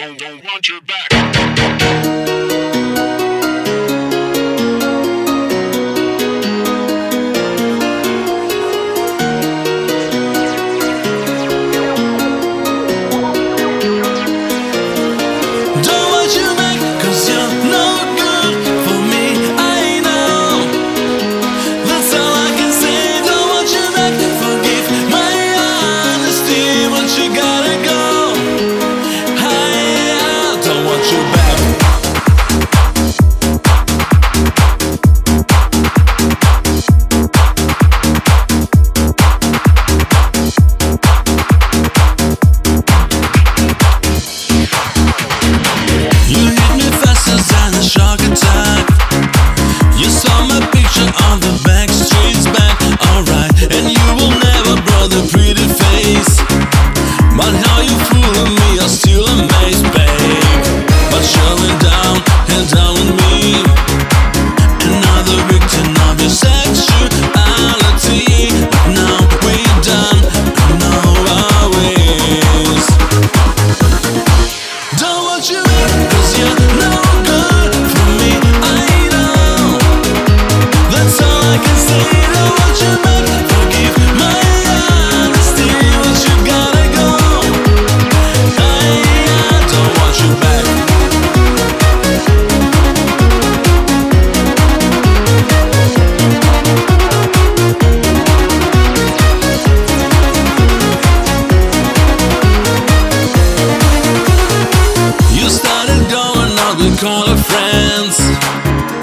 don't, don't want your back.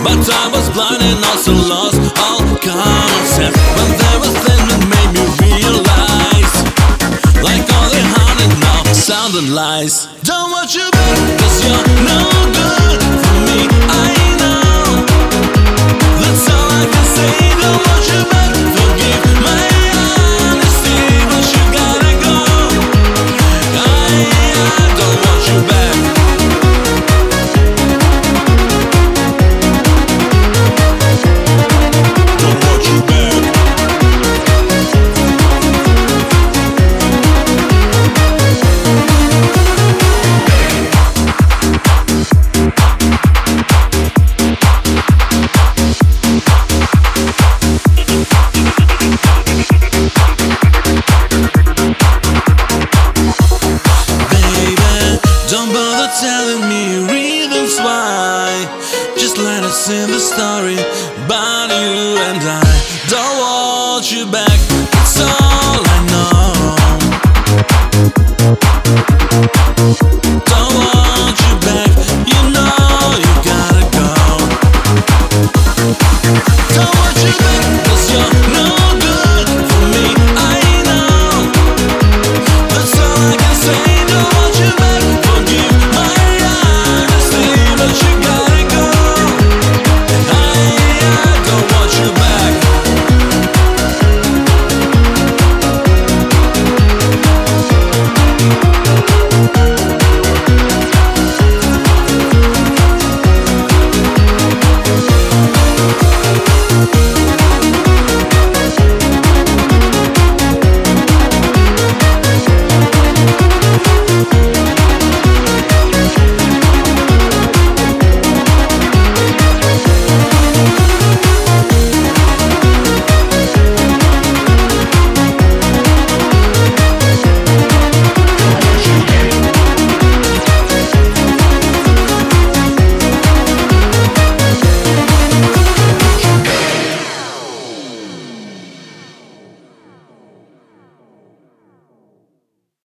But I was blind and also lost all concept When there was then it made me realize Like all the haunted now, sound and lies. Don't watch your back, cause you're no good. telling me reasons why. Just let us in the story about you and I. Don't want you back.